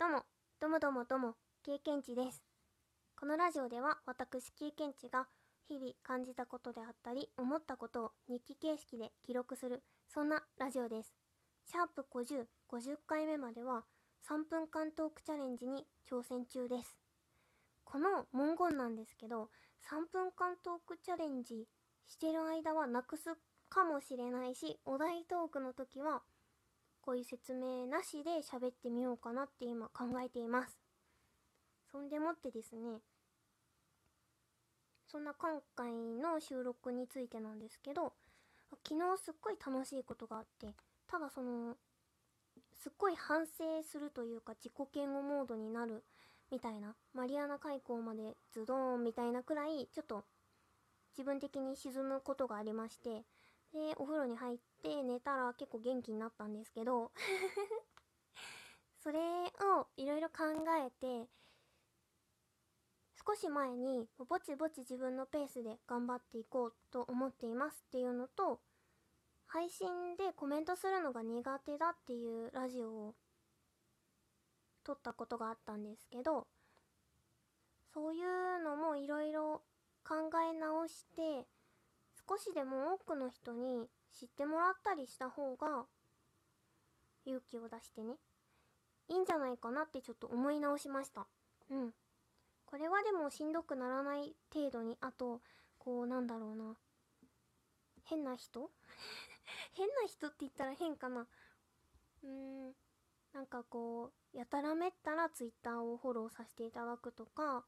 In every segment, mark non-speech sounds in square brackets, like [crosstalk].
どうも、どもどもども、経験値です。このラジオでは私経験値が日々感じたことであったり思ったことを日記形式で記録するそんなラジオです。シャープ50、50回目までは3分間トークチャレンジに挑戦中です。この文言なんですけど、3分間トークチャレンジしてる間はなくすかもしれないし、お題トークの時はこういう説明なしで喋ってみようかなって今考えています。そんでもってですね、そんな今回の収録についてなんですけど、昨日すっごい楽しいことがあって、ただその、すっごい反省するというか自己嫌悪モードになるみたいな、マリアナ海溝までズドーンみたいなくらい、ちょっと自分的に沈むことがありまして、で、お風呂に入って寝たら結構元気になったんですけど、[laughs] それをいろいろ考えて、少し前にぼちぼち自分のペースで頑張っていこうと思っていますっていうのと、配信でコメントするのが苦手だっていうラジオを撮ったことがあったんですけど、そういうのもいろいろ考え直して、少しでも多くの人に知ってもらったりした方が勇気を出してねいいんじゃないかなってちょっと思い直しました。うん。これはでもしんどくならない程度にあとこうなんだろうな。変な人？[laughs] 変な人って言ったら変かな。うーん。なんかこうやたらめったら Twitter をフォローさせていただくとか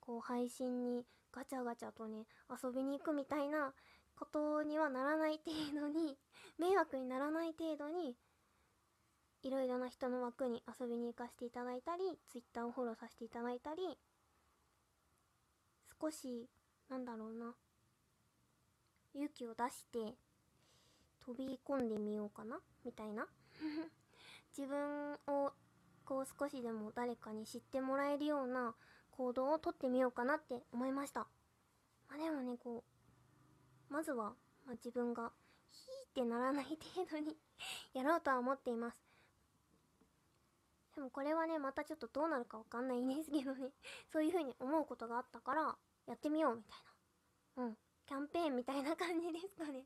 こう配信にガチャガチャとね遊びに行くみたいなことにはならない程度に [laughs] 迷惑にならない程度にいろいろな人の枠に遊びに行かせていただいたり Twitter をフォローさせていただいたり少しなんだろうな勇気を出して飛び込んでみようかなみたいな。[laughs] 自分をこう少しでも誰かに知ってもらえるような行動をとってみようかなって思いました。まあでもねこうまずは、まあ、自分がヒーってならない程度に [laughs] やろうとは思っています。でもこれはねまたちょっとどうなるかわかんないんですけどね。[laughs] そういう風に思うことがあったからやってみようみたいな。うん。キャンペーンみたいな感じですかね。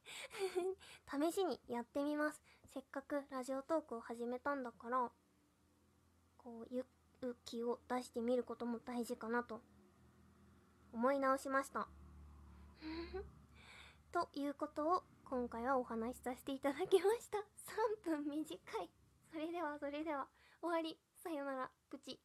[laughs] 試しにやってみます。せっかくラジオトークを始めたんだからこう勇気を出してみることも大事かなと思い直しました。ということを今回はお話しさせていただきました。3分短い。それではそれでは。終わり。さよなら。プチ。